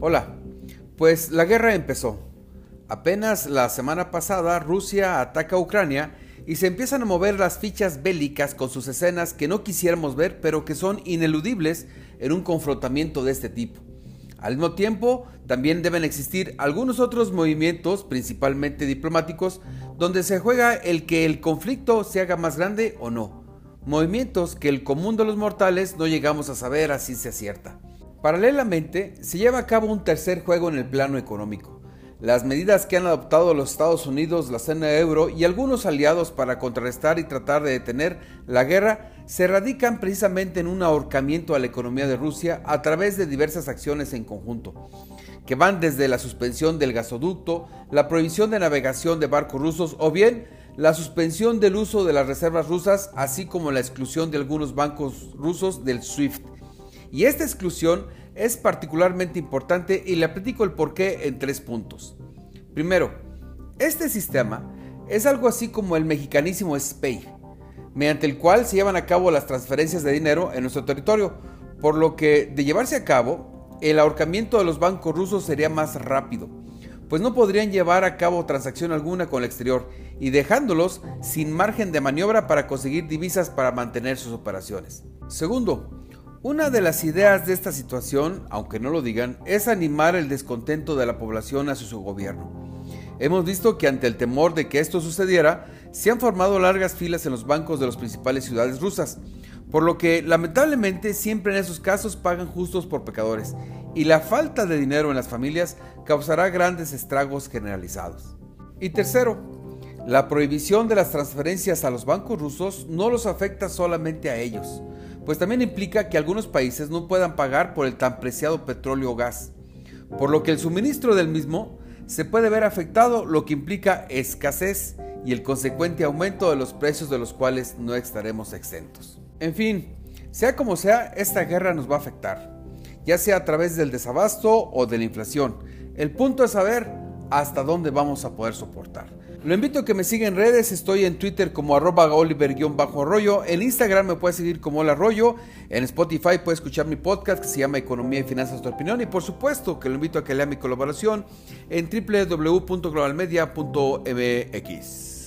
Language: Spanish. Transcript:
Hola, pues la guerra empezó. Apenas la semana pasada Rusia ataca a Ucrania y se empiezan a mover las fichas bélicas con sus escenas que no quisiéramos ver pero que son ineludibles en un confrontamiento de este tipo. Al mismo tiempo, también deben existir algunos otros movimientos, principalmente diplomáticos, donde se juega el que el conflicto se haga más grande o no. Movimientos que el común de los mortales no llegamos a saber así se acierta. Paralelamente, se lleva a cabo un tercer juego en el plano económico. Las medidas que han adoptado los Estados Unidos, la zona euro y algunos aliados para contrarrestar y tratar de detener la guerra se radican precisamente en un ahorcamiento a la economía de Rusia a través de diversas acciones en conjunto, que van desde la suspensión del gasoducto, la prohibición de navegación de barcos rusos o bien la suspensión del uso de las reservas rusas, así como la exclusión de algunos bancos rusos del SWIFT y esta exclusión es particularmente importante y le platico el porqué en tres puntos. Primero, este sistema es algo así como el mexicanísimo SPEI, mediante el cual se llevan a cabo las transferencias de dinero en nuestro territorio, por lo que de llevarse a cabo, el ahorcamiento de los bancos rusos sería más rápido, pues no podrían llevar a cabo transacción alguna con el exterior y dejándolos sin margen de maniobra para conseguir divisas para mantener sus operaciones. Segundo, una de las ideas de esta situación, aunque no lo digan, es animar el descontento de la población hacia su gobierno. Hemos visto que ante el temor de que esto sucediera, se han formado largas filas en los bancos de las principales ciudades rusas, por lo que lamentablemente siempre en esos casos pagan justos por pecadores, y la falta de dinero en las familias causará grandes estragos generalizados. Y tercero, la prohibición de las transferencias a los bancos rusos no los afecta solamente a ellos, pues también implica que algunos países no puedan pagar por el tan preciado petróleo o gas, por lo que el suministro del mismo se puede ver afectado, lo que implica escasez y el consecuente aumento de los precios de los cuales no estaremos exentos. En fin, sea como sea, esta guerra nos va a afectar, ya sea a través del desabasto o de la inflación. El punto es saber hasta dónde vamos a poder soportar. Lo invito a que me siga en redes, estoy en Twitter como arroba oliver-arroyo, en Instagram me puedes seguir como el arroyo, en Spotify puedes escuchar mi podcast que se llama Economía y Finanzas tu opinión y por supuesto que lo invito a que lea mi colaboración en www.globalmedia.mx.